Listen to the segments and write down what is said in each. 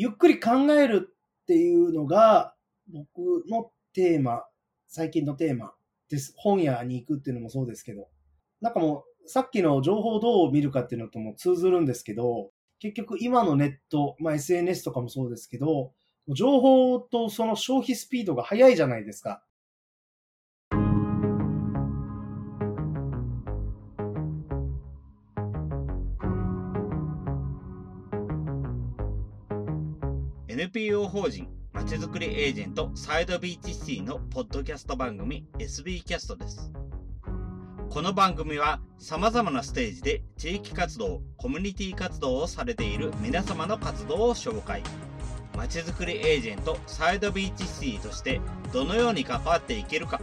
ゆっくり考えるっていうのが、僕のテーマ、最近のテーマです。本屋に行くっていうのもそうですけど。なんかもう、さっきの情報をどう見るかっていうのとも通ずるんですけど、結局今のネット、まあ、SNS とかもそうですけど、情報とその消費スピードが速いじゃないですか。NPO 法人まちづくりエージェントサイドビーチシティのポッドキャスト番組 SB キャストです。この番組は様々なステージで地域活動、コミュニティ活動をされている皆様の活動を紹介。まちづくりエージェントサイドビーチシティとしてどのように関わっていけるか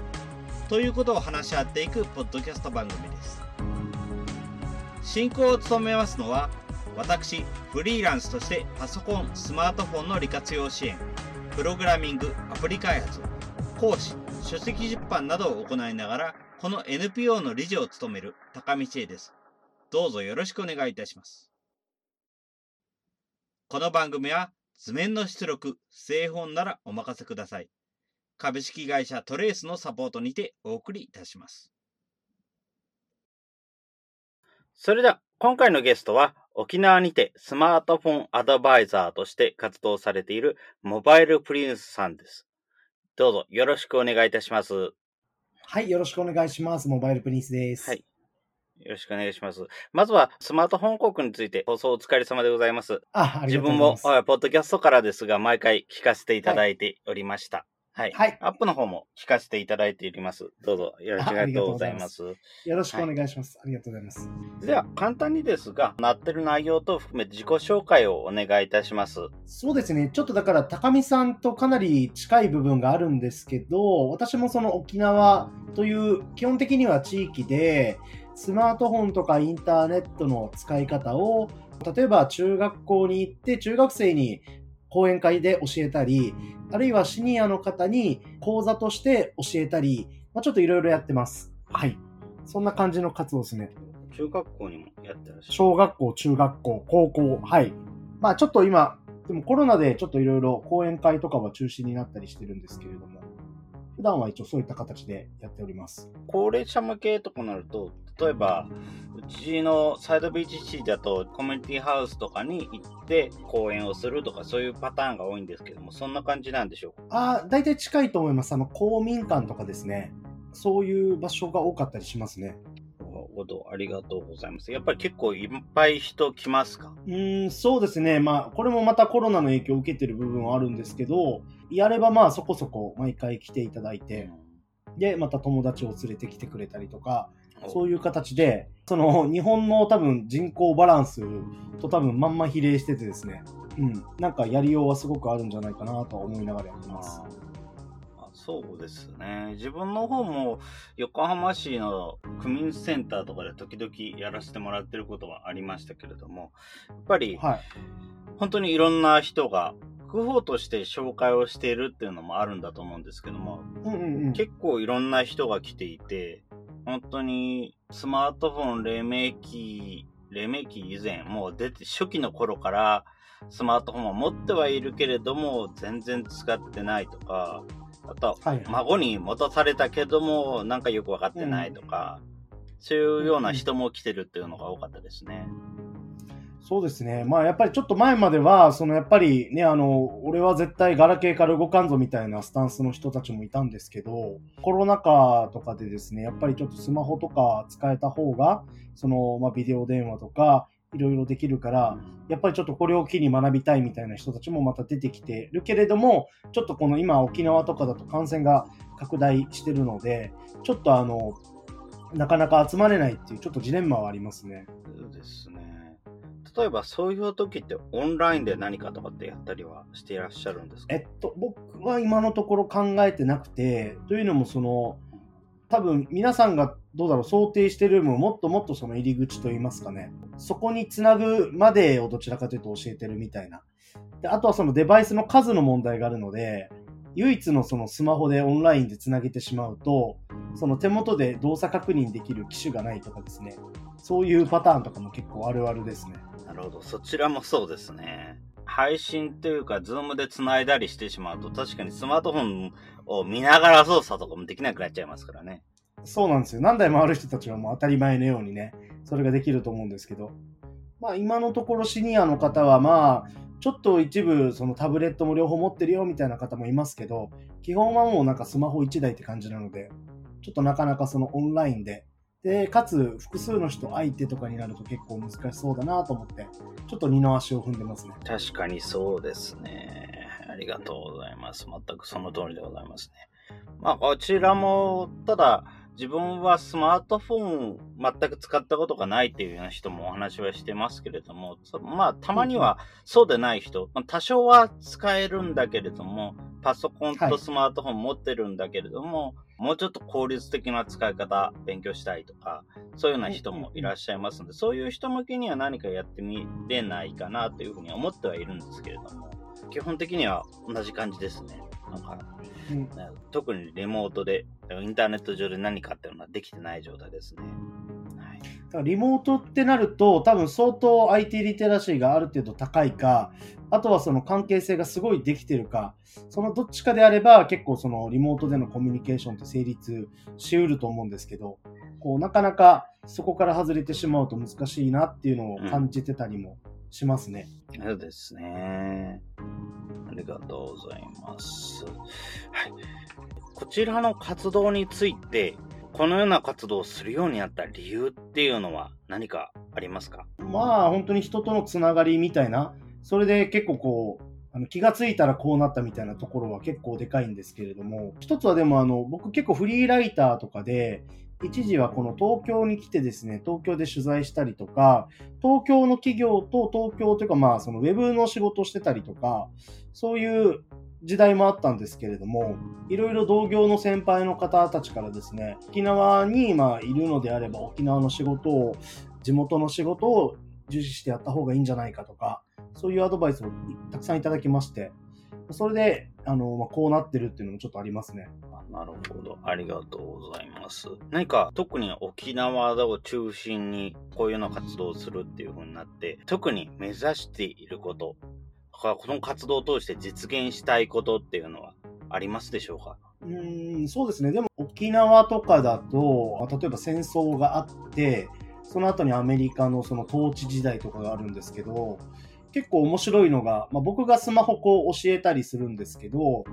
ということを話し合っていくポッドキャスト番組です。進行を務めますのは私、フリーランスとしてパソコン、スマートフォンの利活用支援、プログラミング、アプリ開発、講師、書籍出版などを行いながら、この NPO の理事を務める高道恵です。どうぞよろしくお願いいたします。この番組は図面の出力、製本ならお任せください。株式会社トレースのサポートにてお送りいたします。それでは今回のゲストは沖縄にてスマートフォンアドバイザーとして活動されているモバイルプリンスさんです。どうぞよろしくお願いいたします。はい、よろしくお願いします。モバイルプリンスです。はい。よろしくお願いします。まずは、スマートフォン広告について放送お疲れ様でございます。あ、ありがとうございます。自分も、ポッドキャストからですが、毎回聞かせていただいておりました。はい。はい。アップの方も聞かせていただいております。どうぞよろしくお願いございます。よろしくお願いします、はい、ありがとうございます。では、簡単にですが、なってる内容と含めて自己紹介をお願いいたします。そうですね。ちょっとだから、高見さんとかなり近い部分があるんですけど、私もその沖縄という基本的には地域で、スマートフォンとかインターネットの使い方を例えば中学校に行って中学生に講演会で教えたり、あるいはシニアの方に講座として教えたり、まあ、ちょっといろいろやってます。はい。そんな感じの活動ですね。中学校にもやってらっしゃる小学校、中学校、高校、はい。まあちょっと今、でもコロナでちょっといろいろ講演会とかは中止になったりしてるんですけれども、普段は一応そういった形でやっております。高齢者向けとかなると、例えば、うちのサイドビーチシーだとコミュニティハウスとかに行って講演をするとかそういうパターンが多いんですけども、そんな感じなんでしょうか？ああ、大体近いと思います。あの、公民館とかですね。そういう場所が多かったりしますね。ほど、ありがとうございます。やっぱり結構いっぱい人来ますか？うん、そうですね。まあ、これもまたコロナの影響を受けてる部分はあるんですけど、やればまあそこそこ毎回来ていただいて、で、また友達を連れてきてくれたりとか、そういう形で、その日本の多分人口バランスと多分まんま比例しててですね、うん、なんかやりようはすごくあるんじゃないかなと思いながらやってます。そうですね。自分の方も横浜市の区民センターとかで時々やらせてもらってることはありましたけれども、やっぱり、はい、本当にいろんな人が区法として紹介をしているっていうのもあるんだと思うんですけども、うんうんうん、結構いろんな人が来ていて、本当にスマートフォン黎明期、黎明期以前、もう出て初期の頃からスマートフォンを持ってはいるけれども、全然使ってないとか、あと、はい、孫に持たされたけども、なんかよくわかってないとか、うん、そういうような人も来てるっていうのが多かったですね。そうですね。まあやっぱりちょっと前までは、そのやっぱりね、あの、俺は絶対ガラケーから動かんぞみたいなスタンスの人たちもいたんですけど、コロナ禍とかでですね、やっぱりちょっとスマホとか使えた方が、その、まあビデオ電話とか、いろいろできるから、やっぱりちょっとこれを機に学びたいみたいな人たちもまた出てきてるけれども、ちょっとこの今沖縄とかだと感染が拡大してるので、ちょっとあの、なかなか集まれないっていうちょっとジレンマはありますね。そうですね。例えばそういう時ってオンラインで何かとかってやったりはしていらっしゃるんですか？えっと、僕は今のところ考えてなくて、というのもその、多分皆さんがどうだろう想定してるももっともっとその入り口といいますかね。そこにつなぐまでをどちらかというと教えてるみたいな。であとはそのデバイスの数の問題があるので唯一のそのスマホでオンラインでつなげてしまうとその手元で動作確認できる機種がないとかですね。そういうパターンとかも結構あるあるですね。なるほどそちらもそうですね配信というか、ズームで繋いだりしてしまうと、確かにスマートフォンを見ながら操作とかもできなくなっちゃいますからね。そうなんですよ。何台もある人たちはもう当たり前のようにね、それができると思うんですけど。まあ今のところシニアの方はまあ、ちょっと一部そのタブレットも両方持ってるよみたいな方もいますけど、基本はもうなんかスマホ1台って感じなので、ちょっとなかなかそのオンラインで、で、かつ複数の人相手とかになると結構難しそうだなと思って、ちょっと二の足を踏んでますね。確かにそうですね。ありがとうございます。全くその通りでございますね。まあ、こちらも、ただ、自分はスマートフォン全く使ったことがないっていうような人もお話はしてますけれども、まあ、たまにはそうでない人ま、多少は使えるんだけれども、パソコンとスマートフォン持ってるんだけれども、はい、もうちょっと効率的な使い方勉強したいとか、そういうような人もいらっしゃいますので、そういう人向けには何かやってみれないかなというふうに思ってはいるんですけれども、基本的には同じ感じですね。なんか、うん、特にリモートで、インターネット上で何かっていうのはできてない状態ですね。だからリモートってなると、多分相当 IT リテラシーがある程度高いか、あとはその関係性がすごいできてるか、そのどっちかであれば結構そのリモートでのコミュニケーションって成立しうると思うんですけど、こうなかなかそこから外れてしまうと難しいなっていうのを感じてたりもしますね。うん、そうですね。ありがとうございます。はい。こちらの活動について、このような活動をするようになった理由っていうのは何かありますか？まあ、本当に人とのつながりみたいな、それで結構こう、あの気がついたらこうなったみたいなところは結構でかいんですけれども、一つはでもあの、僕結構フリーライターとかで、一時はこの東京に来てですね、東京で取材したりとか、東京の企業と東京というかまあそのウェブの仕事をしてたりとか、そういう時代もあったんですけれども、いろいろ同業の先輩の方たちからですね、沖縄にまあいるのであれば沖縄の仕事を、地元の仕事を重視してやった方がいいんじゃないかとか、そういうアドバイスをたくさんいただきまして、それで、あの、まあ、こうなってるっていうのもちょっとありますね。なるほど。ありがとうございます。何か特に沖縄を中心にこういうような活動をするっていう風になって、特に目指していること、この活動を通して実現したいことっていうのはありますでしょうか？うんそうですね。でも沖縄とかだと、例えば戦争があって、その後にアメリカのその統治時代とかがあるんですけど、結構面白いのが、まあ、僕がスマホこう教えたりするんですけど、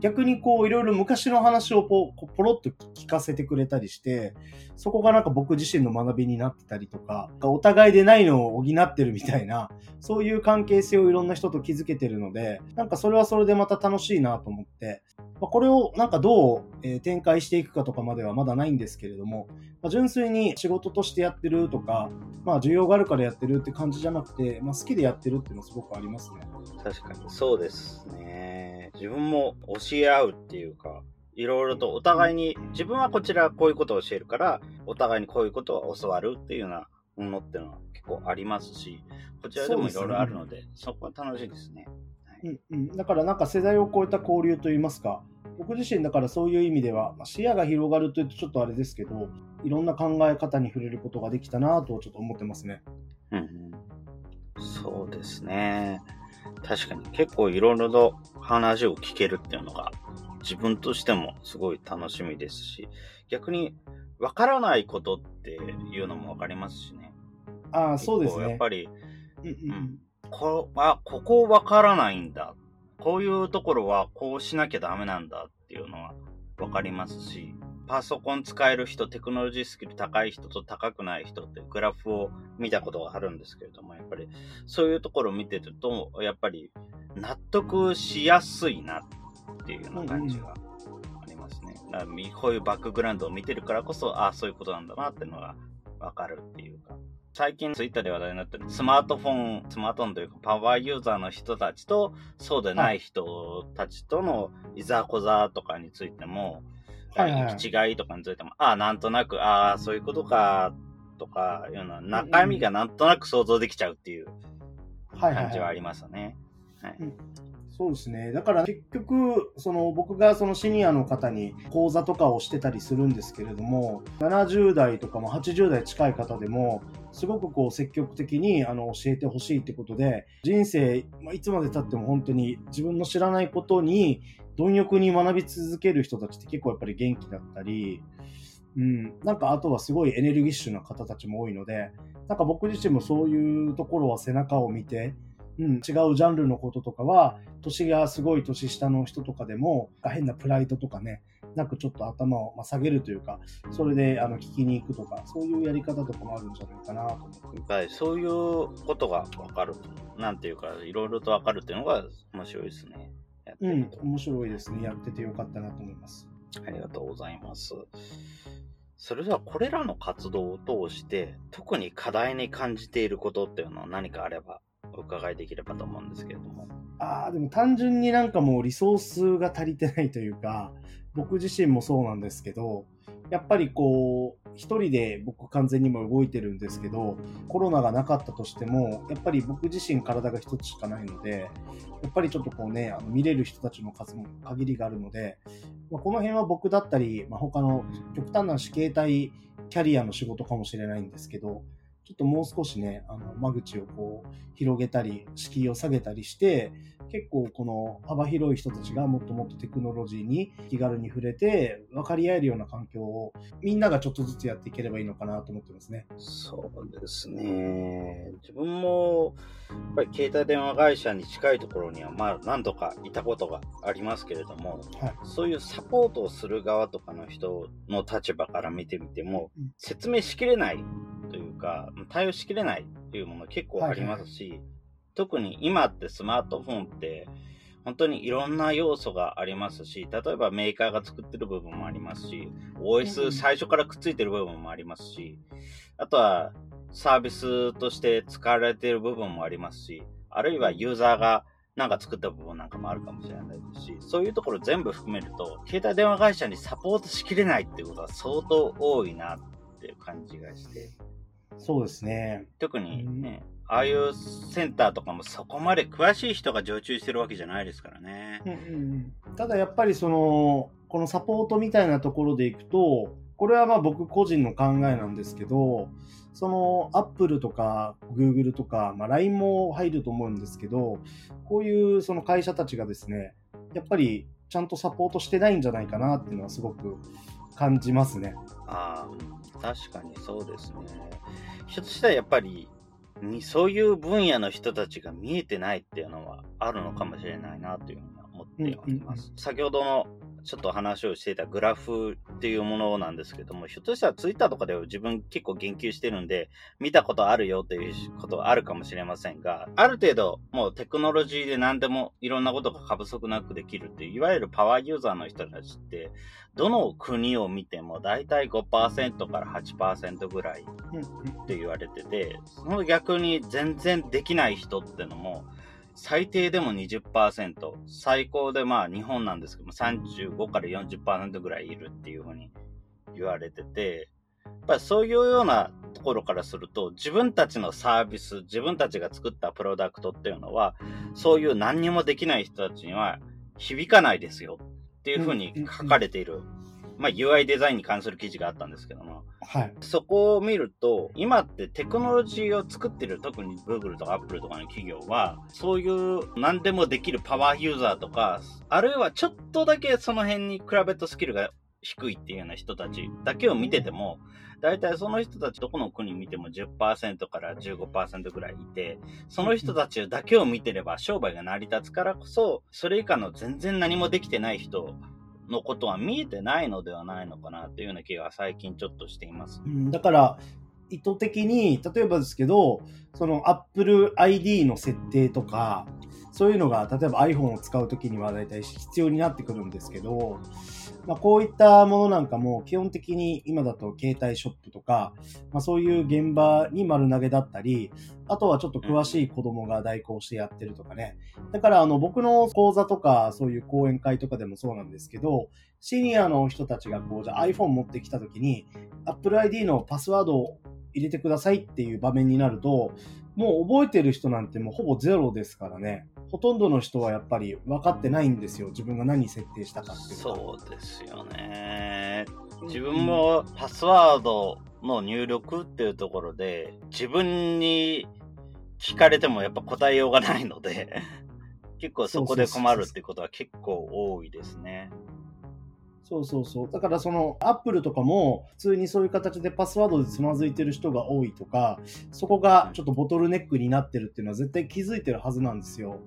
逆にこういろいろ昔の話をポポロッと聞かせてくれたりして、そこがなんか僕自身の学びになってたりとか、お互いでないのを補ってるみたいな、そういう関係性をいろんな人と築けてるので、なんかそれはそれでまた楽しいなと思って、まあ、これをなんかどう、展開していくかとかまではまだないんですけれども、まあ、純粋に仕事としてやってるとか、まあ需要があるからやってるって感じじゃなくて、まあ好きでやってるっていうのはすごくありますね。確かにそうですね。自分も教え合うっていうか、いろいろとお互いに、自分はこちらこういうことを教えるから、お互いにこういうことを教わるっていうようなものっていうのは結構ありますし、こちらでもいろいろあるので、そ、ね,、こは楽しいですね。うんうん、だからなんか世代を超えた交流といいますか、僕自身だからそういう意味では、視野が広がるというとちょっとあれですけど、いろんな考え方に触れることができたなとちょっと思ってますね。うん、そうですね。確かに結構いろいろと話を聞けるっていうのが自分としてもすごい楽しみですし、逆にわからないことっていうのもわかりますしね。ああ、そうですね。やっぱり、うん、うん、こあ、ここわからないんだ。こういうところはこうしなきゃダメなんだっていうのはわかりますし、パソコン使える人、テクノロジースキル高い人と高くない人ってグラフを見たことがあるんですけれども、やっぱりそういうところを見てると、やっぱり納得しやすいなっていうような感じがありますね。だからこういうバックグラウンドを見てるからこそ、ああ、そういうことなんだなっていうのがわかるっていうか。最近ツイッターで話題になってるスマートフォン、スマートフォンというかパワーユーザーの人たちとそうでない人たちとのいざこざとかについても、はい違いとかについても、ああ、なんとなく、ああ、そういうことか、とか、いうのは、中身がなんとなく想像できちゃうっていう感じはありますよね。はい。そうですね。だから結局、その僕がそのシニアの方に講座とかをしてたりするんですけれども、70代とかも80代近い方でも、すごくこう積極的にあの教えてほしいってことで、人生、ま、いつまで経っても本当に自分の知らないことに貪欲に学び続ける人たちって結構やっぱり元気だったり、うん、なんかあとはすごいエネルギッシュな方たちも多いので、なんか僕自身もそういうところは背中を見て、うん、違うジャンルのこととかは、年がすごい年下の人とかでも、変なプライドとかね、なくちょっと頭を下げるというか、それであの聞きに行くとか、そういうやり方とかもあるんじゃないかなと思って。はい、そういうことがわかる。なんていうか、いろいろとわかるっていうのが面白いですね。うん、面白いですね。やっててよかったなと思います。ありがとうございます。それではこれらの活動を通して特に課題に感じていることっていうのは何かあればお伺いできればと思うんですけれども。ああ、でも単純になんかもうリソースが足りてないというか、僕自身もそうなんですけど、やっぱりこう、一人で僕完全にも動いてるんですけど、コロナがなかったとしても、やっぱり僕自身体が一つしかないので、やっぱりちょっとこうね、あの見れる人たちの数も限りがあるので、まあ、この辺は僕だったり、まあ、他の極端な死刑体キャリアの仕事かもしれないんですけど、ちょっともう少しね、あの、間口をこう、広げたり、敷居を下げたりして、結構この幅広い人たちがもっともっとテクノロジーに気軽に触れて、分かり合えるような環境をみんながちょっとずつやっていければいいのかなと思ってますね。そうですね。自分も、ぱり携帯電話会社に近いところには、まあ何度かいたことがありますけれども、はい、そういうサポートをする側とかの人の立場から見てみても、うん、説明しきれないというか、対応しきれないっていうもの結構ありますし、はいはい、特に今ってスマートフォンって、本当にいろんな要素がありますし、例えばメーカーが作ってる部分もありますし、OS 最初からくっついてる部分もありますし、あとはサービスとして使われている部分もありますし、あるいはユーザーがなんか作った部分なんかもあるかもしれないですし、そういうところ全部含めると、携帯電話会社にサポートしきれないっていうことは相当多いなっていう感じがして。そうですね。特にね、ああいうセンターとかもそこまで詳しい人が常駐してるわけじゃないですからね。うんうんただやっぱりその、このサポートみたいなところでいくと、これはまあ僕個人の考えなんですけど、そのアップルとかグーグルとか、まあ、LINE も入ると思うんですけど、こういうその会社たちがですね、やっぱりちゃんとサポートしてないんじゃないかなっていうのはすごく感じますね。ああ、確かにそうですね。ひょっとしたらやっぱりにそういう分野の人たちが見えてないっていうのはあるのかもしれないなというふうに思っております。うんうん、先ほどのちょっと話をしていたグラフっていうものなんですけども、ひょっとしたらツイッターとかで自分結構言及してるんで、見たことあるよっていうことはあるかもしれませんが、ある程度もうテクノロジーで何でもいろんなことが過不足なくできるっていう、いわゆるパワーユーザーの人たちって、どの国を見ても大体5%から8%ぐらいって言われてて、その逆に全然できない人ってのも、最低でも20%、最高でまあ日本なんですけども35から40%ぐらいいるっていうふうに言われてて、やっぱりそういうようなところからすると、自分たちのサービス、自分たちが作ったプロダクトっていうのは、そういう何にもできない人たちには響かないですよっていうふうに書かれている。まあ、UI デザインに関する記事があったんですけども、はい、そこを見ると、今ってテクノロジーを作ってる、特に Google とか Apple とかの企業は、そういう何でもできるパワーユーザーとか、あるいはちょっとだけその辺に比べたスキルが低いっていうような人たちだけを見てても、大体その人たちどこの国見ても10%から15%ぐらいいて、その人たちだけを見てれば商売が成り立つからこそ、それ以下の全然何もできてない人のことは見えてないのではないのかなというような気が最近ちょっとしています。うん、だから意図的に例えばですけどその Apple ID の設定とかそういうのが例えば iPhone を使うときには大体必要になってくるんですけどまあ、こういったものなんかも基本的に今だと携帯ショップとか、まあ、そういう現場に丸投げだったり、あとはちょっと詳しい子供が代行してやってるとかね。だからあの僕の講座とかそういう講演会とかでもそうなんですけど、シニアの人たちがこうじゃ iPhone 持ってきた時に Apple ID のパスワードを入れてくださいっていう場面になると、もう覚えてる人なんてもうほぼゼロですからね。ほとんどの人はやっぱり分かってないんですよ。自分が何設定したかっていうそうですよね。自分もパスワードの入力っていうところで、自分に聞かれてもやっぱ答えようがないので、結構そこで困るってことは結構多いですね。そうそうそう。そうそうそうだからそのアップルとかも普通にそういう形でパスワードでつまずいてる人が多いとか、そこがちょっとボトルネックになってるっていうのは絶対気づいてるはずなんですよ。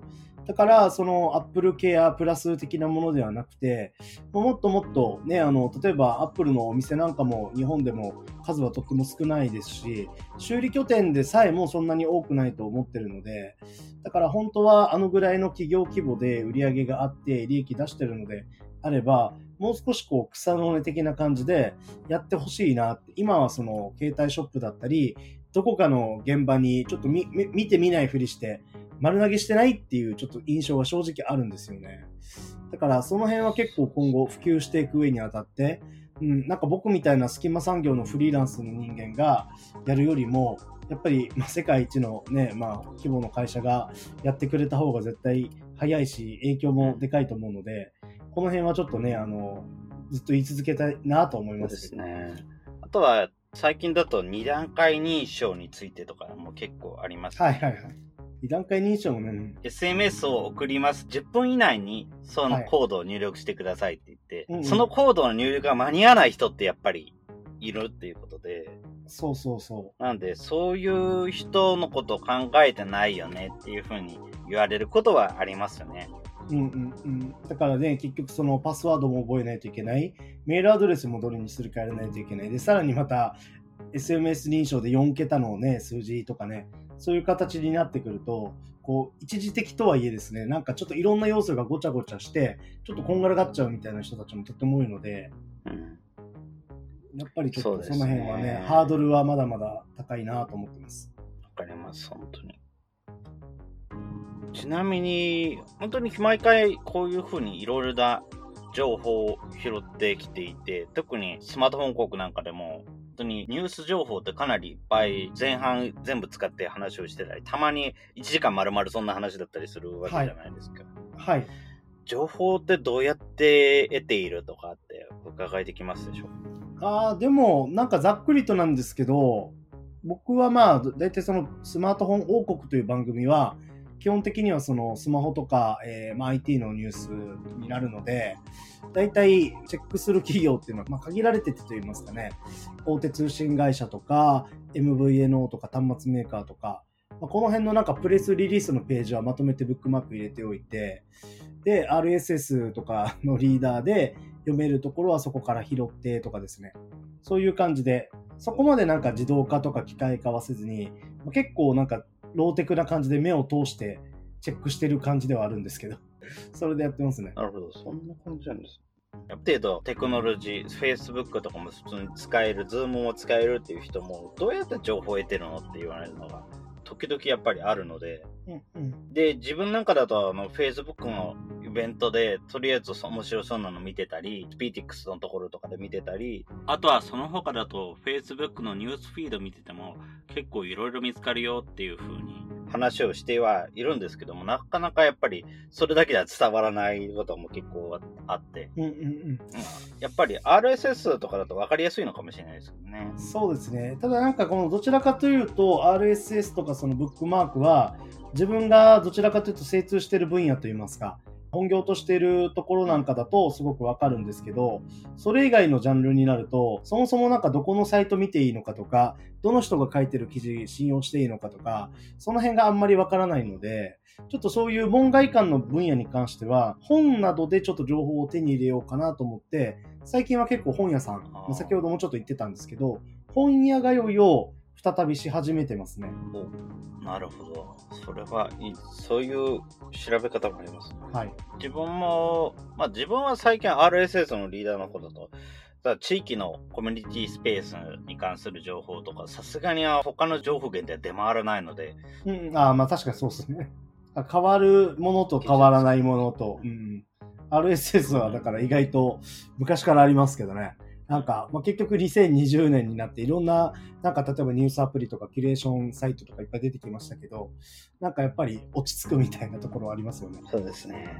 だから、そのアップルケアプラス的なものではなくて、もっともっとね、あの、例えばアップルのお店なんかも日本でも数はとっても少ないですし、修理拠点でさえもそんなに多くないと思ってるので、だから本当はあのぐらいの企業規模で売り上げがあって利益出してるのであれば、もう少しこう草の根的な感じでやってほしいなって。今はその携帯ショップだったり、どこかの現場にちょっと見てみないふりして丸投げしてないっていうちょっと印象が正直あるんですよね。だからその辺は結構今後普及していく上にあたって、うん、なんか僕みたいな隙間産業のフリーランスの人間がやるよりも、やっぱり、まあ、世界一のね、まあ、規模の会社がやってくれた方が絶対早いし、影響もでかいと思うので、この辺はちょっとね、あの、ずっと言い続けたいなと思います。ですね。あとは、最近だと二段階認証についてとかも結構あります、ね。はいはいはい。二段階認証もね。SMS を送ります。10分以内にそのコードを入力してくださいって言って、はいそのコードの入力が間に合わない人ってやっぱりいるっていうことで。そうそうそう。なんで、そういう人のことを考えてないよねっていうふうに言われることはありますよね。うんうんうん。だからね、結局そのパスワードも覚えないといけない。メールアドレスもどれにするかやらないといけない。で、さらにまた SMS 認証で4桁のね、数字とかね、そういう形になってくると、こう、一時的とはいえですね、なんかちょっといろんな要素がごちゃごちゃして、ちょっとこんがらがっちゃうみたいな人たちもとても多いので、うん、やっぱりちょっとその辺はね、ねハードルはまだまだ高いなと思ってます。わかります、本当に。ちなみに、本当に毎回こういうふうにいろいろな情報を拾ってきていて、特にスマートフォン広告なんかでも、当にニュース情報ってかなりいっぱい前半全部使って話をしてたり、たまに1時間丸々そんな話だったりするわけじゃないですか。はい。はい、情報ってどうやって得ているとかって伺いできますでしょあ、でもなんかざっくりとなんですけど、僕はまあ、大体そのスマートフォン王国という番組は、基本的にはそのスマホとか、えーまあ、IT のニュースになるので、大体チェックする企業っていうのは、まあ、限られててと言いますかね、大手通信会社とか、MVNO とか端末メーカーとか、まあ、この辺のなんかプレスリリースのページはまとめてブックマーク入れておいて、で、RSS とか のリーダーで読めるところはそこから拾ってとかですね。そういう感じで、そこまでなんか自動化とか機械化はせずに、結構なんかローテクな感じで目を通してチェックしてる感じではあるんですけど、それでやってますね。なるほど、そんな感じなんです。ある程度テクノロジー、Facebook とかも普通に使える、Zoom も使えるっていう人も、どうやって情報を得てるのって言われるのが、時々やっぱりあるので、うんうん、で、自分なんかだとあの Facebook のイベントで、とりあえず面白そうなの見てたり、PTX のところとかで見てたり、あとはその他だと Facebook のニュースフィード見てても、結構いろいろ見つかるよっていう風に話をしてはいるんですけども、なかなかやっぱりそれだけでは伝わらないことも結構あって、うんうんうんやっぱり RSS とかだと分かりやすいのかもしれないですけどね。そうですね。ただなんかこのどちらかというと RSS とかそのブックマークは自分がどちらかというと精通している分野といいますか、本業としているところなんかだとすごくわかるんですけど、それ以外のジャンルになると、そもそもなんかどこのサイト見ていいのかとか、どの人が書いてる記事信用していいのかとか、その辺があんまりわからないので、ちょっとそういう門外観の分野に関しては、本などでちょっと情報を手に入れようかなと思って、最近は結構本屋さん、先ほどもちょっと言ってたんですけど、本屋通いを再びし始めてますね。なるほど。それはいい。そういう調べ方もあります、ね。はい。自分も、まあ自分は最近 RSS のリーダーのことと、地域のコミュニティスペースに関する情報とか、さすがに他の情報源では出回らないので。うん、ああ、まあ確かにそうですね。変わるものと変わらないものと、うん、RSS はだから意外と昔からありますけどね。なんか、まあ、結局2020年になっていろんな、なんか例えばニュースアプリとかキュレーションサイトとかいっぱい出てきましたけど、なんかやっぱり落ち着くみたいなところありますよね。そうですね。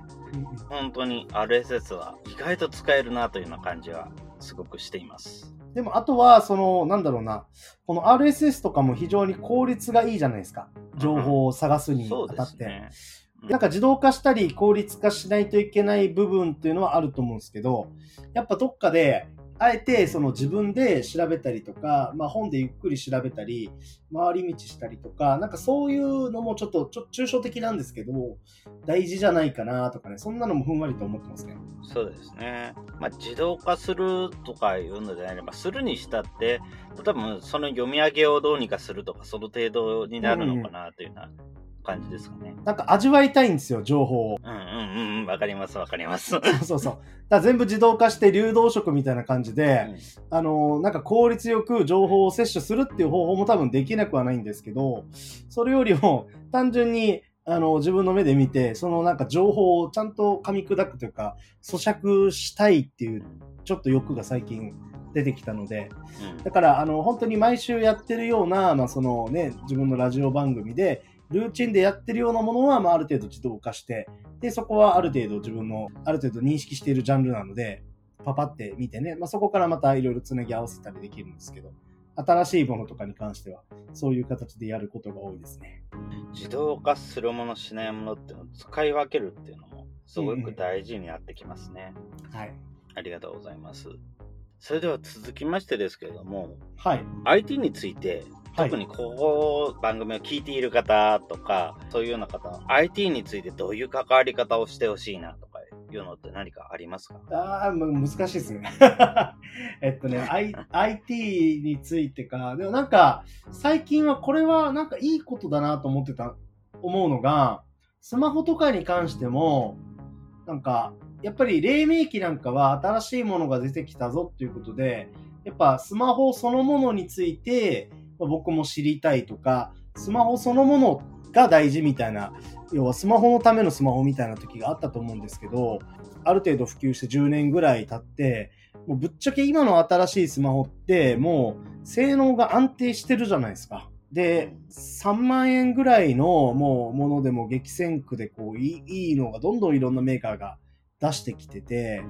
本当に RSS は意外と使えるなというような感じはすごくしています。でも、あとは、その、なんだろうな、この RSS とかも非常に効率がいいじゃないですか。情報を探すにあたって。すね。なんか自動化したり効率化しないといけない部分っていうのはあると思うんですけど、やっぱどっかで、あえてその自分で調べたりとか、まあ本でゆっくり調べたり、回り道したりとか、なんかそういうのもちょっと、ちょ抽象的なんですけど、大事じゃないかなとかね、そんなのもふんわりと思ってますね。そうですね。まあ、自動化するとかいうのであれば、するにしたって、例えばその読み上げをどうにかするとか、その程度になるのかなというような感じですかね。なんか味わいたいんですよ、情報を。うんうんうんうん、わかりますわかります。そうそうそう。だ全部自動化して流動食みたいな感じで、あの、なんか効率よく情報を摂取するっていう方法も多分できなくはないんですけど、それよりも単純に、あの、自分の目で見て、そのなんか情報をちゃんと噛み砕くというか、咀嚼したいっていう、ちょっと欲が最近出てきたので、うんだから、あの、本当に毎週やってるような、まあ、そのね、自分のラジオ番組で、ルーチンでやってるようなものは、まあ、ある程度自動化して、で、そこはある程度自分の、ある程度認識しているジャンルなので、パパって見てね、まあ、そこからまたいろいろつなぎ合わせたりできるんですけど、新しいものとかに関しては、そういう形でやることが多いですね。自動化するものしないものっていうのを使い分けるっていうのもすごく大事になってきますね。はい。ありがとうございます。それでは続きましてですけれども、はい。IT についてはい特にここ番組を聞いている方とか、そういうような方、IT についてどういう関わり方をしてほしいなとかいうのって何かありますか？ああ、む難しいですね。えっとね、I、IT についてか、でもなんか、最近はこれはなんかいいことだなと思ってた、思うのが、スマホとかに関しても、なんか、やっぱり黎明期なんかは新しいものが出てきたぞっていうことで、やっぱスマホそのものについて、まあ僕も知りたいとか、スマホそのものが大事みたいな、要はスマホのためのスマホみたいな時があったと思うんですけど、ある程度普及して10年ぐらい経って、もうぶっちゃけ今の新しいスマホってもう性能が安定してるじゃないですか。で、3万円ぐらいのもうものでも激戦区でこういいいいのがどんどんいろんなメーカーが出してきてて、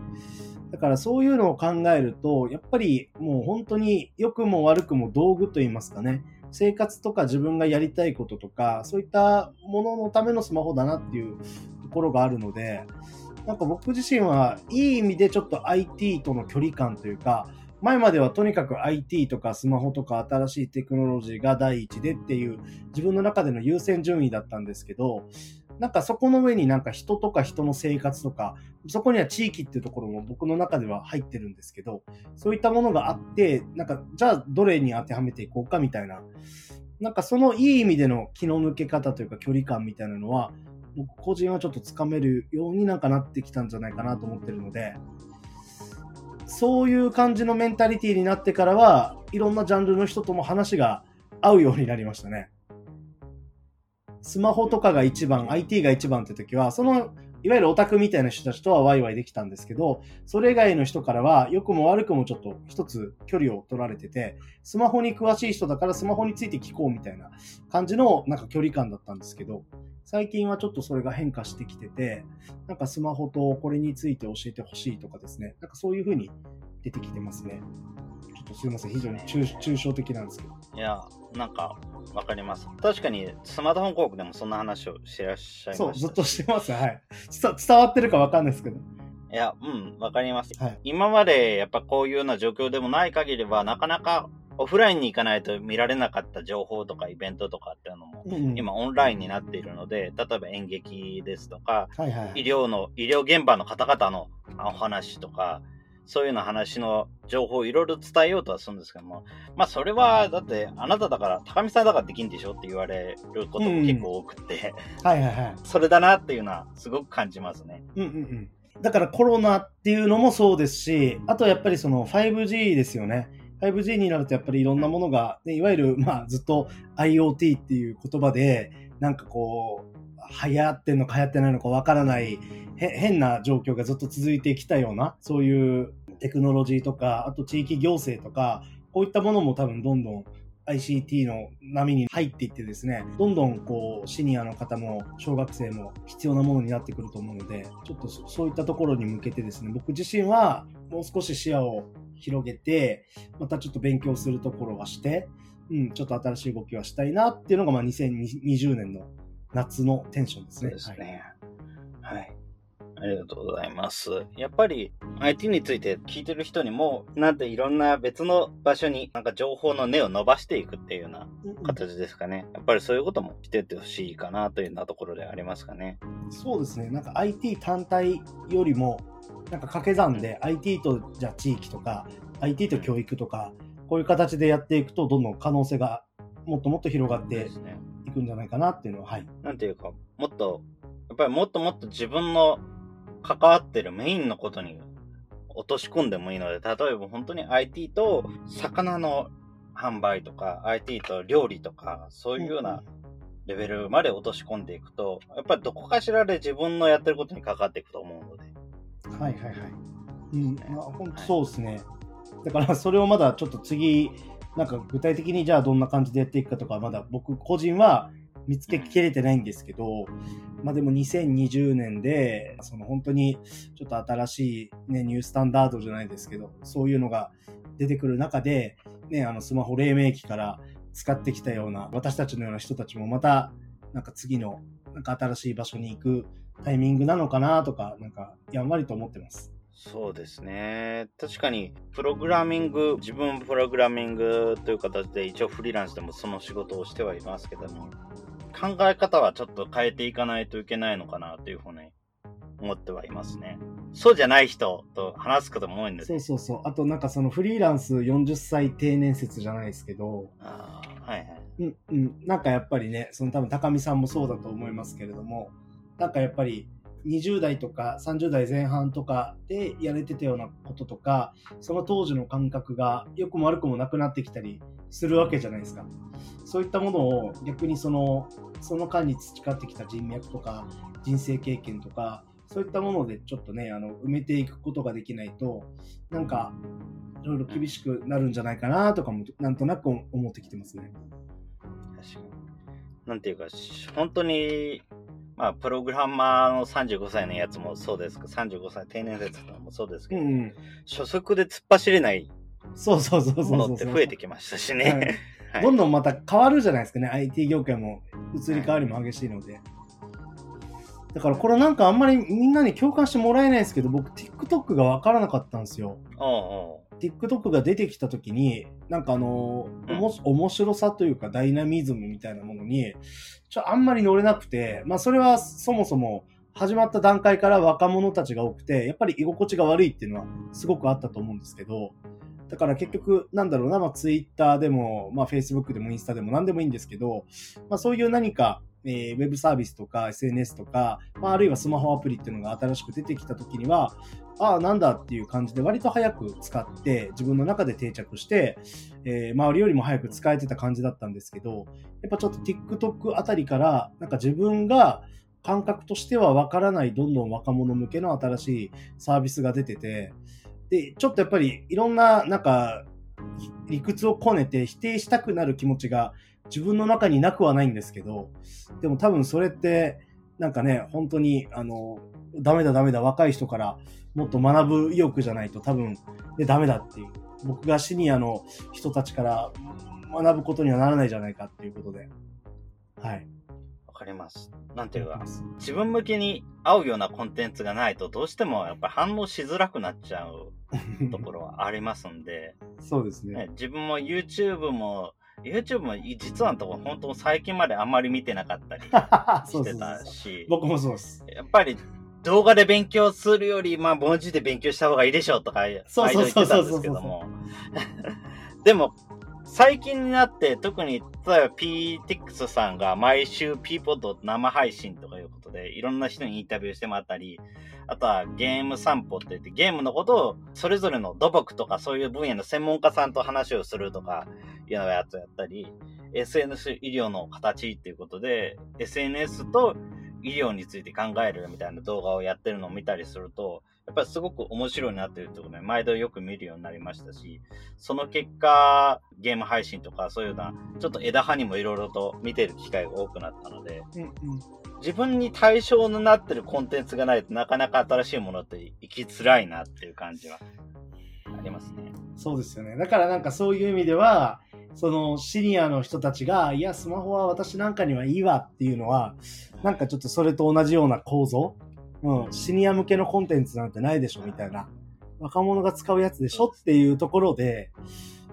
だからそういうのを考えると、やっぱりもう本当に良くも悪くも道具と言いますかね、生活とか自分がやりたいこととか、そういったもののためのスマホだなっていうところがあるので、なんか僕自身はいい意味でちょっと IT との距離感というか、前まではとにかく IT とかスマホとか新しいテクノロジーが第一でっていう自分の中での優先順位だったんですけど、なんかそこの上になんか人とか人の生活とか、そこには地域っていうところも僕の中では入ってるんですけど、そういったものがあって、なんかじゃあどれに当てはめていこうかみたいな、なんかそのいい意味での気の抜け方というか距離感みたいなのは、僕個人はちょっとつかめるようになんかなってきたんじゃないかなと思ってるので、そういう感じのメンタリティになってからは、いろんなジャンルの人とも話が合うようになりましたね。スマホとかが一番、IT が一番って時は、その、いわゆるオタクみたいな人たちとはワイワイできたんですけど、それ以外の人からは、良くも悪くもちょっと一つ距離を取られてて、スマホに詳しい人だからスマホについて聞こうみたいな感じのなんか距離感だったんですけど、最近はちょっとそれが変化してきてて、なんかスマホとこれについて教えてほしいとかですね、なんかそういう風に出てきてますね。ちょっとすいません、非常に抽抽象的なんですけど。いや、なんか、わかります。確かに、スマートフォン広告でもそんな話をしてらっしゃいましたそう、しずっとしてます。はい。伝伝わってるかわかんないですけど。いや、うん、わかります。はい。今まで、やっぱこういうような状況でもない限りは、なかなかオフラインに行かないと見られなかった情報とかイベントとかっていうのも、今オンラインになっているので、例えば演劇ですとか、はいはい。医療の、医療現場の方々のお話とか、そういうような話の情報をいろいろ伝えようとはするんですけども、まあそれは、だってあなただから、高見さんだからできんでしょって言われることも結構多くて、はいはいはい。それだなっていうのはすごく感じますね。うんうんうん。だからコロナっていうのもそうですし、あとやっぱりその 5G ですよね。5G になるとやっぱりいろんなものが、ね、いわゆるまあずっと IoT っていう言葉で、なんかこう、流行ってんのか流行ってないのかわからない変な状況がずっと続いてきたような、そういうテクノロジーとか、あと地域行政とか、こういったものも多分どんどん ICT の波に入っていってですね、どんどんこうシニアの方も小学生も必要なものになってくると思うので、ちょっとそういったところに向けてですね、僕自身はもう少し視野を広げて、またちょっと勉強するところはして、うん、ちょっと新しい動きはしたいなっていうのが、まあ、2020年の夏のテンションですね。ですね。はい、はいありがとうございます。やっぱり IT について聞いてる人にも、なんていろんな別の場所になんか情報の根を伸ばしていくっていうような形ですかね。やっぱりそういうこともしてってほしいかなというようなところでありますかね。そうですね。なんか IT 単体よりも、なんか掛け算で IT とじゃあ地域とか、IT と教育とか、こういう形でやっていくと、どんどん可能性がもっともっと広がっていくんじゃないかなっていうのは、はい。なんていうか、もっと、やっぱりもっともっと自分の関わってるメインのことに落とし込んでもいいので、例えば本当に IT と魚の販売とか、IT と料理とか、そういうようなレベルまで落とし込んでいくと、やっぱりどこかしらで自分のやってることに関わっていくと思うので。はいはいはい。うん、まあ、本当そうですね。はいだからそれをまだちょっと次、なんか具体的にじゃあどんな感じでやっていくかとか、まだ僕個人は見つけきれてないんですけど、まあでも2020年で、その本当にちょっと新しいね、ニュースタンダードじゃないですけど、そういうのが出てくる中で、ね、あのスマホ黎明期から使ってきたような私たちのような人たちもまた、なんか次のなんか新しい場所に行くタイミングなのかなとか、なんかやんわりと思ってます。そうですね。確かに、プログラミング、自分プログラミングという形で一応フリーランスでもその仕事をしてはいますけども、考え方はちょっと変えていかないといけないのかなというふうに思ってはいますね。そうじゃない人と話すことも多いんですそうそうそう。あとなんかそのフリーランス40歳定年説じゃないですけど、あはいはい。うんうん。なんかやっぱりね、その多分高見さんもそうだと思いますけれども、なんかやっぱり20代とか30代前半とかでやれてたようなこととか、その当時の感覚が良くも悪くもなくなってきたりするわけじゃないですか。そういったものを逆にその、その間に培ってきた人脈とか人生経験とか、そういったものでちょっとね、あの、埋めていくことができないと、なんか、いろいろ厳しくなるんじゃないかなとかも、なんとなく思ってきてますね。確かに。なんていうか、本当にまあ、プログラマーの35歳のやつもそうですけど、35歳定年説もそうですけど、うん、初速で突っ走れないそうそうそうものって増えてきましたしね。はい、どんどんまた変わるじゃないですかね。IT 業界も移り変わりも激しいので。はい、だからこれなんかあんまりみんなに共感してもらえないですけど、僕 TikTok が分からなかったんですよ。おうおう TikTok が出てきた時に、なんかあの、うん、面白さというかダイナミズムみたいなものに、ちょ、あんまり乗れなくて、まあそれはそもそも始まった段階から若者たちが多くて、やっぱり居心地が悪いっていうのはすごくあったと思うんですけど、だから結局、なんだろうな、まあ Twitter でも、まあ Facebook でもインスタでも何でもいいんですけど、まあそういう何か、えー、ウェブサービスとか SNS とか、まあ、あるいはスマホアプリっていうのが新しく出てきた時には、ああ、なんだっていう感じで割と早く使って自分の中で定着して、えー、周りよりも早く使えてた感じだったんですけど、やっぱちょっと TikTok あたりから、なんか自分が感覚としてはわからないどんどん若者向けの新しいサービスが出てて、で、ちょっとやっぱりいろんな、なんか、理屈をこねて否定したくなる気持ちが自分の中になくはないんですけど、でも多分それって、なんかね、本当に、あの、ダメだダメだ、若い人からもっと学ぶ意欲じゃないと多分、ね、ダメだっていう。僕がシニアの人たちから学ぶことにはならないじゃないかっていうことで。はい。わかります。なんていうか、自分向けに合うようなコンテンツがないと、どうしてもやっぱ反応しづらくなっちゃうところはありますんで。そうですね、ね、自分も YouTube も YouTube も実はのところ本当最近まであんまり見てなかったり してたし僕もそうです。やっぱり動画で勉強するより、まあ、文字で勉強した方がいいでしょうとか、そうそうそうそうそうそう。でも、最近になって、特に、例えば PTX さんが毎週 p ポッド生配信とかいうことで、いろんな人にインタビューしてもらったり、あとはゲーム散歩って言って、ゲームのことをそれぞれの土木とかそういう分野の専門家さんと話をするとかいうのやつやったり、SNS 医療の形っていうことで、SNS と医療について考えるみたいな動画をやってるのを見たりすると、やっぱりすごく面白いなっていうところで、毎度よく見るようになりましたし、その結果、ゲーム配信とかそういうような、ちょっと枝葉にもいろいろと見てる機会が多くなったので、うんうん。自分に対象になってるコンテンツがないとなかなか新しいものって生きづらいなっていう感じはありますね。そうですよね。だからなんかそういう意味では、そのシニアの人たちが、いや、スマホは私なんかにはいいわっていうのは、なんかちょっとそれと同じような構造うん、シニア向けのコンテンツなんてないでしょみたいな。若者が使うやつでしょっていうところで、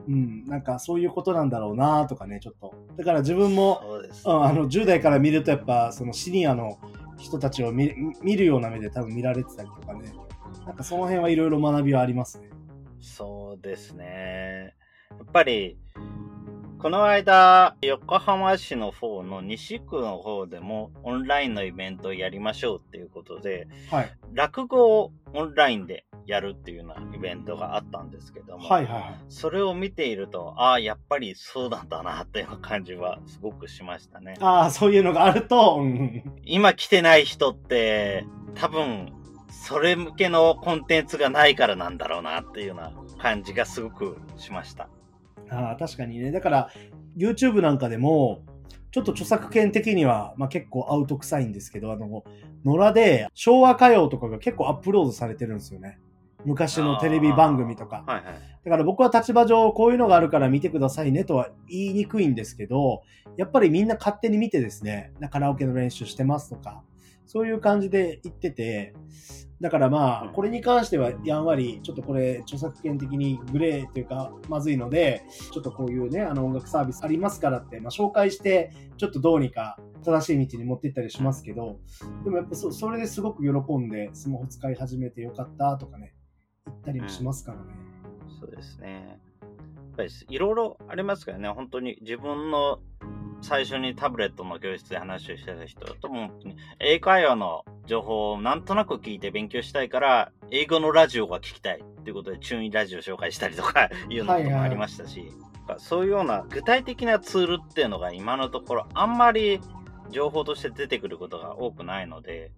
うん、なんかそういうことなんだろうなとかね、ちょっと。だから自分も、そうん、あの、10代から見るとやっぱ、そのシニアの人たちを見見るような目で多分見られてたりとかね。なんかその辺はいろいろ学びはありますね。そうですね。やっぱり、この間、横浜市の方の西区の方でもオンラインのイベントをやりましょうっていうことで、はい。落語をオンラインでやるっていうようなイベントがあったんですけども、はいはいはい。それを見ていると、ああ、やっぱりそうなんだなっていう感じはすごくしましたね。ああ、そういうのがあると、うん、今来てない人って、多分、それ向けのコンテンツがないからなんだろうなっていうような感じがすごくしました。ああ、確かにね。だから、YouTube なんかでも、ちょっと著作権的には、まあ、結構アウト臭いんですけど、あの、野良で昭和歌謡とかが結構アップロードされてるんですよね。昔のテレビ番組とか。はいはい。だから僕は立場上こういうのがあるから見てくださいねとは言いにくいんですけど、やっぱりみんな勝手に見てですね、カラオケの練習してますとか、そういう感じで言ってて、だからまあ、これに関してはやんわり、ちょっとこれ著作権的にグレーというか、まずいので、ちょっとこういうね、あの音楽サービスありますからって、まあ紹介して、ちょっとどうにか正しい道に持っていったりしますけど、でもやっぱそそれですごく喜んで、スマホ使い始めてよかったとかね、言ったりもしますからね。そうですね。ぱりいろいろありますからね、本当に自分の最初にタブレットの教室で話をしてた人だと、も英会話の情報をなんとなく聞いて勉強したいから、英語のラジオが聞きたいっていうことで、中二ラジオ紹介したりとか いうのもありましたし、そういうような具体的なツールっていうのが今のところあんまり情報として出てくることが多くないので、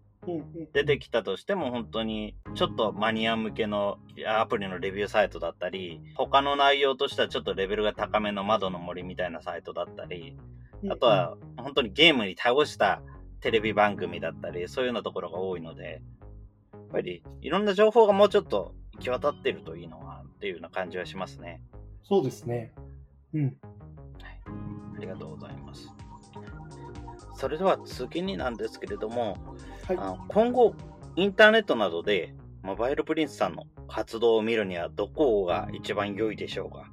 出てきたとしても本当にちょっとマニア向けのアプリのレビューサイトだったり、他の内容としてはちょっとレベルが高めの窓の森みたいなサイトだったり、あとは本当にゲームに倒したテレビ番組だったり、そういうようなところが多いので、やっぱりいろんな情報がもうちょっと行き渡ってるといいのかなっていうような感じはしますね。そうですね。うん。ありがとうございます。それでは次になんですけれども、はい。あの今後、インターネットなどで、モバイルプリンスさんの活動を見るにはどこが一番良いでしょうか？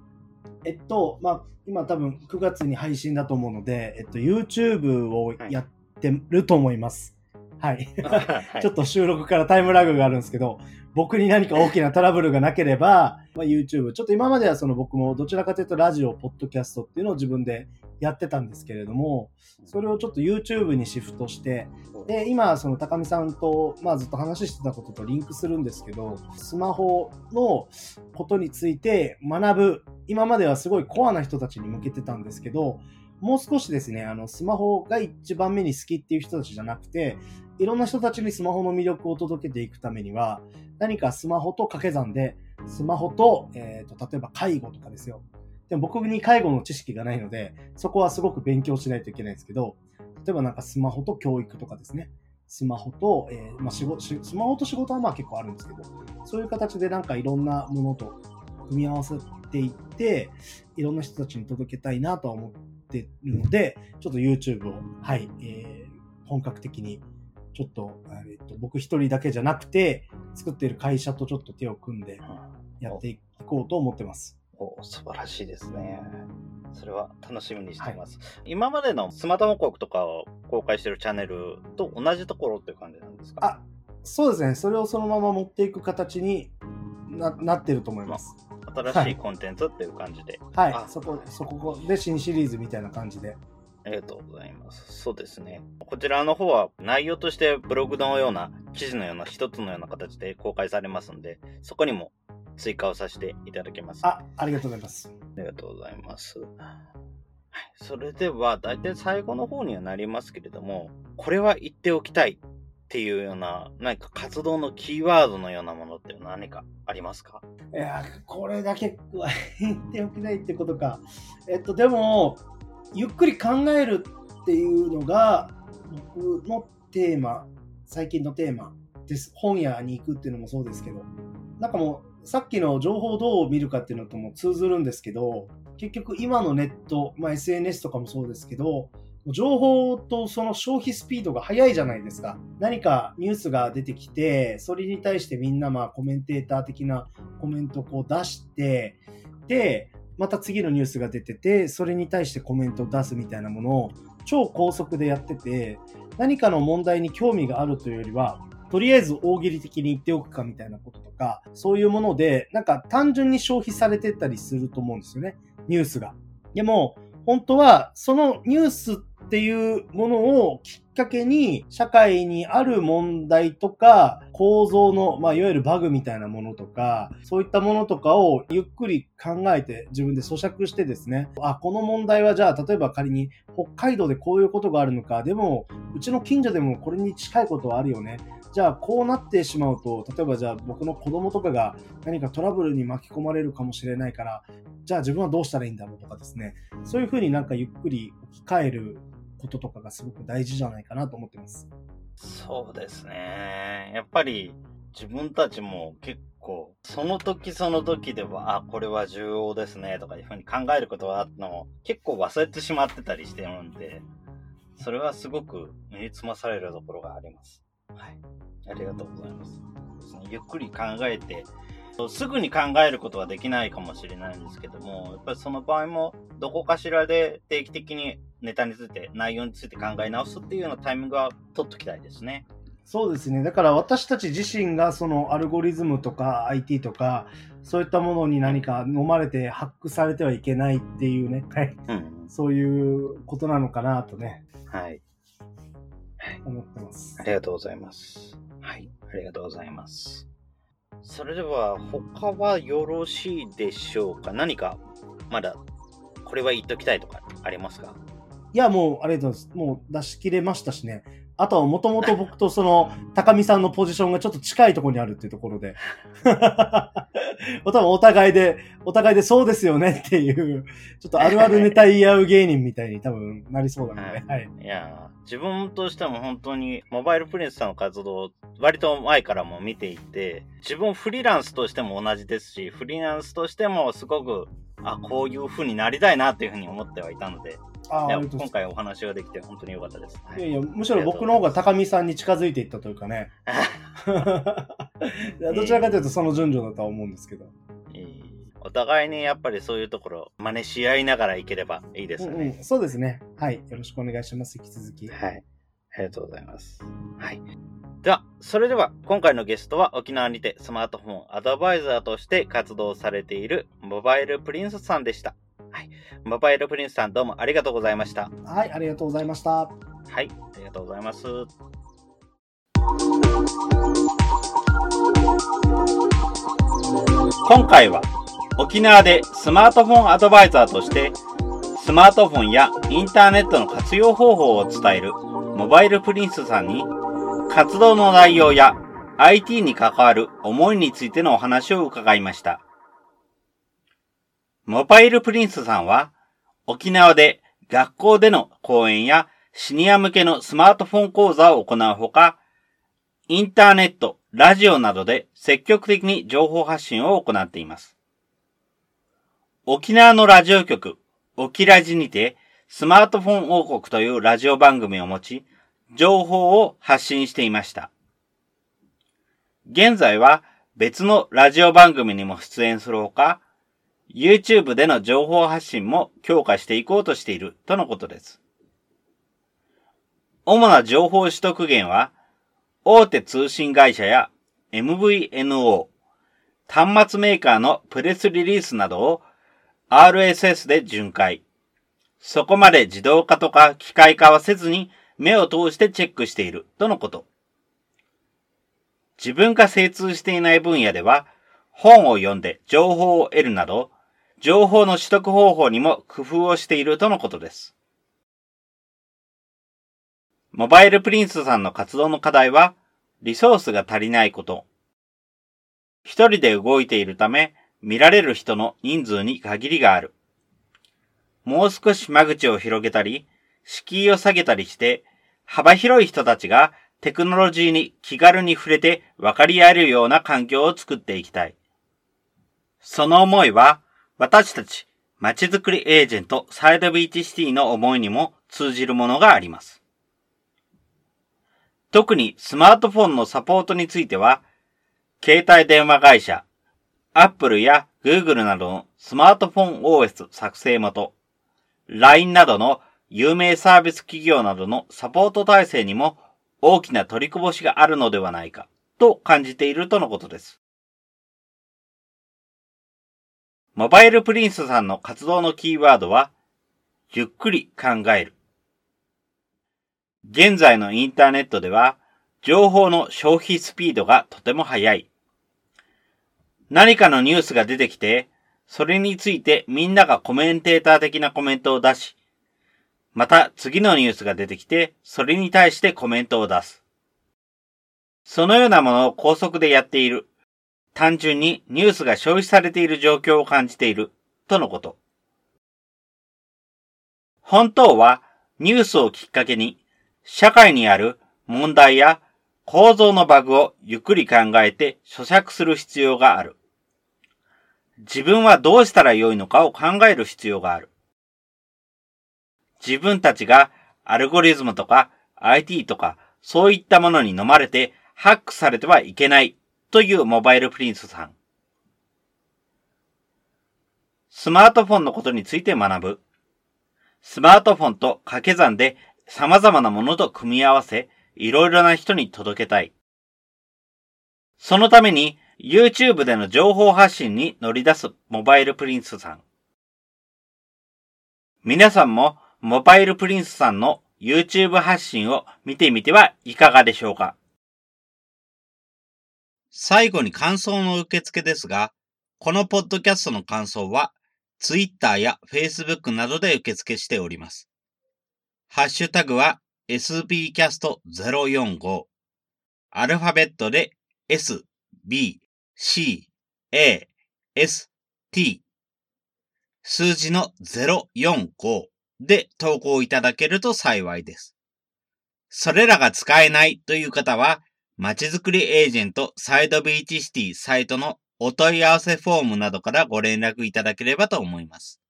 えっと、まあ、今多分9月に配信だと思うので、えっと、YouTube をやってると思います。はい。ちょっと収録からタイムラグがあるんですけど、僕に何か大きなトラブルがなければ、まあ、YouTube、ちょっと今まではその僕もどちらかというとラジオ、ポッドキャストっていうのを自分でやってたんですけれども、それをちょっと YouTube にシフトして、で、今、その高見さんと、まあずっと話してたこととリンクするんですけど、スマホのことについて学ぶ、今まではすごいコアな人たちに向けてたんですけど、もう少しですね、あの、スマホが一番目に好きっていう人たちじゃなくて、いろんな人たちにスマホの魅力を届けていくためには、何かスマホと掛け算で、スマホと、えっ、と、例えば介護とかですよ。でも僕に介護の知識がないので、そこはすごく勉強しないといけないんですけど、例えばなんかスマホと教育とかですね。スマホと、えーまあ、仕事、しスマホと仕事はまあ結構あるんですけど、そういう形でなんかいろんなものと組み合わせていって、いろんな人たちに届けたいなとは思ってるので、ちょっと YouTube を、はい、えー本格的に、ちょっと、えーと僕一人だけじゃなくて、作っている会社とちょっと手を組んでやっていこうと思ってます。お素晴らしいですね。それは楽しみにしています。今までのスマートフォン広告とかを公開しているチャンネルと同じところっていう感じなんですか？あ、そうですね。それをそのまま持っていく形にななってると思います。新しいコンテンツっていう感じで。はいあ。そこ、そこで新シリーズみたいな感じで。ありがとうございます。そうですね。こちらの方は内容としてブログのような記事のような一つのような形で公開されますので、そこにも追加をさせていただきます。ああ、ありがとうございます。りがとうございます。それでは、だいたい最後の方にはなりますけれども、これは言っておきたいっていうような、何か活動のキーワードのようなものって何かありますか？いや、これだけは言っておきないってことか。えっと、でも、ゆっくり考えるっていうのが、僕のテーマ、最近のテーマです。本屋に行くっていうのもそうですけど。なんかもう、さっきの情報をどう見るかっていうのとも通ずるんですけど、結局今のネット、まあ、SNS とかもそうですけど、情報とその消費スピードが速いじゃないですか。何かニュースが出てきて、それに対してみんなまあコメンテーター的なコメントをこう出して、で、また次のニュースが出てて、それに対してコメントを出すみたいなものを超高速でやってて、何かの問題に興味があるというよりは、とりあえず大喜利的に言っておくかみたいなこととか、そういうもので、なんか単純に消費されてたりすると思うんですよね。ニュースが。でも、本当は、そのニュースっていうものをきっかけに、社会にある問題とか、構造の、まあ、いわゆるバグみたいなものとか、そういったものとかをゆっくり考えて、自分で咀嚼してですね、あ、この問題はじゃあ、例えば仮に北海道でこういうことがあるのか、でも、うちの近所でもこれに近いことはあるよね。じゃあこうなってしまうと、例えばじゃあ僕の子供とかが何かトラブルに巻き込まれるかもしれないから、じゃあ自分はどうしたらいいんだろうとかですね、そういうふうになんかゆっくり置き換えることとかがすごく大事じゃないかなと思ってます。そうですね。やっぱり自分たちも結構、その時その時では、あ、これは重要ですねとかいうふうに考えることがあったのを結構忘れてしまってたりしてるんで、それはすごく身につまされるところがあります。はい。ありがとうございます。ゆっくり考えて、すぐに考えることはできないかもしれないんですけども、やっぱりその場合も、どこかしらで定期的にネタについて、内容について考え直すっていうようなタイミングは取っときたいですね。そうですね。だから私たち自身がそのアルゴリズムとか IT とか、そういったものに何か飲まれてハックされてはいけないっていうね、はい。うん、そういうことなのかなとね。はい。思ってます。ありがとうございます。はい、ありがとうございます。それでは、他はよろしいでしょうか？何か、まだ、これは言っときたいとかありますか？いや、もう、ありがとうございます。もう出し切れましたしね。あとはもともと僕とその、高見さんのポジションがちょっと近いところにあるっていうところで。多分お互いで、お互いでそうですよねっていう、ちょっとあるあるネタ言い合う芸人みたいに多分なりそうなので、はい。いや自分としても本当にモバイルプリンスさんの活動、割と前からも見ていて、自分フリーランスとしても同じですし、フリーランスとしてもすごく、あ、こういう風になりたいなっていう風に思ってはいたので、あ今回お話ができて本当に良かったです。いやいや、むしろ僕の方が高見さんに近づいていったというかね。どちらかというとその順序だとは思うんですけど。お互いにやっぱりそういうところ真似し合いながらいければいいですね、うんうん。そうですね。はい。よろしくお願いします。引き続き。はい。ありがとうございます。はい。では、それでは今回のゲストは沖縄にてスマートフォンアドバイザーとして活動されているモバイルプリンスさんでした。はい。モバイルプリンスさんどうもありがとうございました。はい、ありがとうございました。はい、ありがとうございます。今回は沖縄でスマートフォンアドバイザーとしてスマートフォンやインターネットの活用方法を伝えるモバイルプリンスさんに活動の内容や IT に関わる思いについてのお話を伺いました。モバイルプリンスさんは沖縄で学校での講演やシニア向けのスマートフォン講座を行うほか、インターネット、ラジオなどで積極的に情報発信を行っています。沖縄のラジオ局、沖ラジにて、スマートフォン王国というラジオ番組を持ち、情報を発信していました。現在は別のラジオ番組にも出演するほか、YouTube での情報発信も強化していこうとしているとのことです。主な情報取得源は、大手通信会社や MVNO、端末メーカーのプレスリリースなどを RSS で巡回。そこまで自動化とか機械化はせずに目を通してチェックしているとのこと。自分が精通していない分野では本を読んで情報を得るなど情報の取得方法にも工夫をしているとのことです。モバイルプリンスさんの活動の課題は、リソースが足りないこと。一人で動いているため、見られる人の人数に限りがある。もう少し間口を広げたり、敷居を下げたりして、幅広い人たちがテクノロジーに気軽に触れて分かり合えるような環境を作っていきたい。その思いは、私たち、街づくりエージェントサイドビーチシティの思いにも通じるものがあります。特にスマートフォンのサポートについては、携帯電話会社、Apple や Google などのスマートフォン OS 作成元、LINE などの有名サービス企業などのサポート体制にも大きな取りこぼしがあるのではないかと感じているとのことです。モバイルプリンスさんの活動のキーワードは、ゆっくり考える。現在のインターネットでは、情報の消費スピードがとても速い。何かのニュースが出てきて、それについてみんながコメンテーター的なコメントを出し、また次のニュースが出てきて、それに対してコメントを出す。そのようなものを高速でやっている。単純にニュースが消費されている状況を感じている。とのこと。本当はニュースをきっかけに社会にある問題や構造のバグをゆっくり考えて咀嚼する必要がある。自分はどうしたらよいのかを考える必要がある。自分たちがアルゴリズムとか IT とかそういったものに飲まれてハックされてはいけないというモバイルプリンスさん。スマートフォンのことについて学ぶ。スマートフォンと掛け算で様々なものと組み合わせ、いろいろな人に届けたい。そのために YouTube での情報発信に乗り出すモバイルプリンスさん。皆さんもモバイルプリンスさんの YouTube 発信を見てみてはいかがでしょうか？最後に感想の受付ですが、このポッドキャストの感想は Twitter や Facebook などで受付しております。ハッシュタグは sbcast045 アルファベットで s, b, c, a, s, t 数字の045で投稿いただけると幸いです。それらが使えないという方は、まちづくりエージェントサイドビーチシティサイトのお問い合わせフォームなどからご連絡いただければと思います。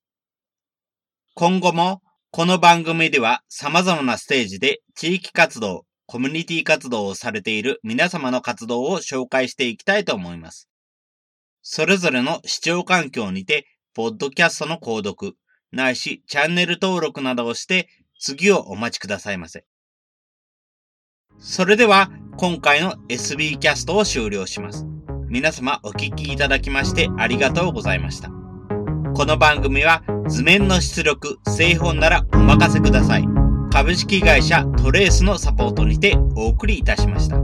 今後もこの番組では様々なステージで地域活動、コミュニティ活動をされている皆様の活動を紹介していきたいと思います。それぞれの視聴環境にて、ポッドキャストの購読、ないしチャンネル登録などをして次をお待ちくださいませ。それでは今回の SB キャストを終了します。皆様お聴きいただきましてありがとうございました。この番組は図面の出力、製本ならお任せください。株式会社トレースのサポートにてお送りいたしました。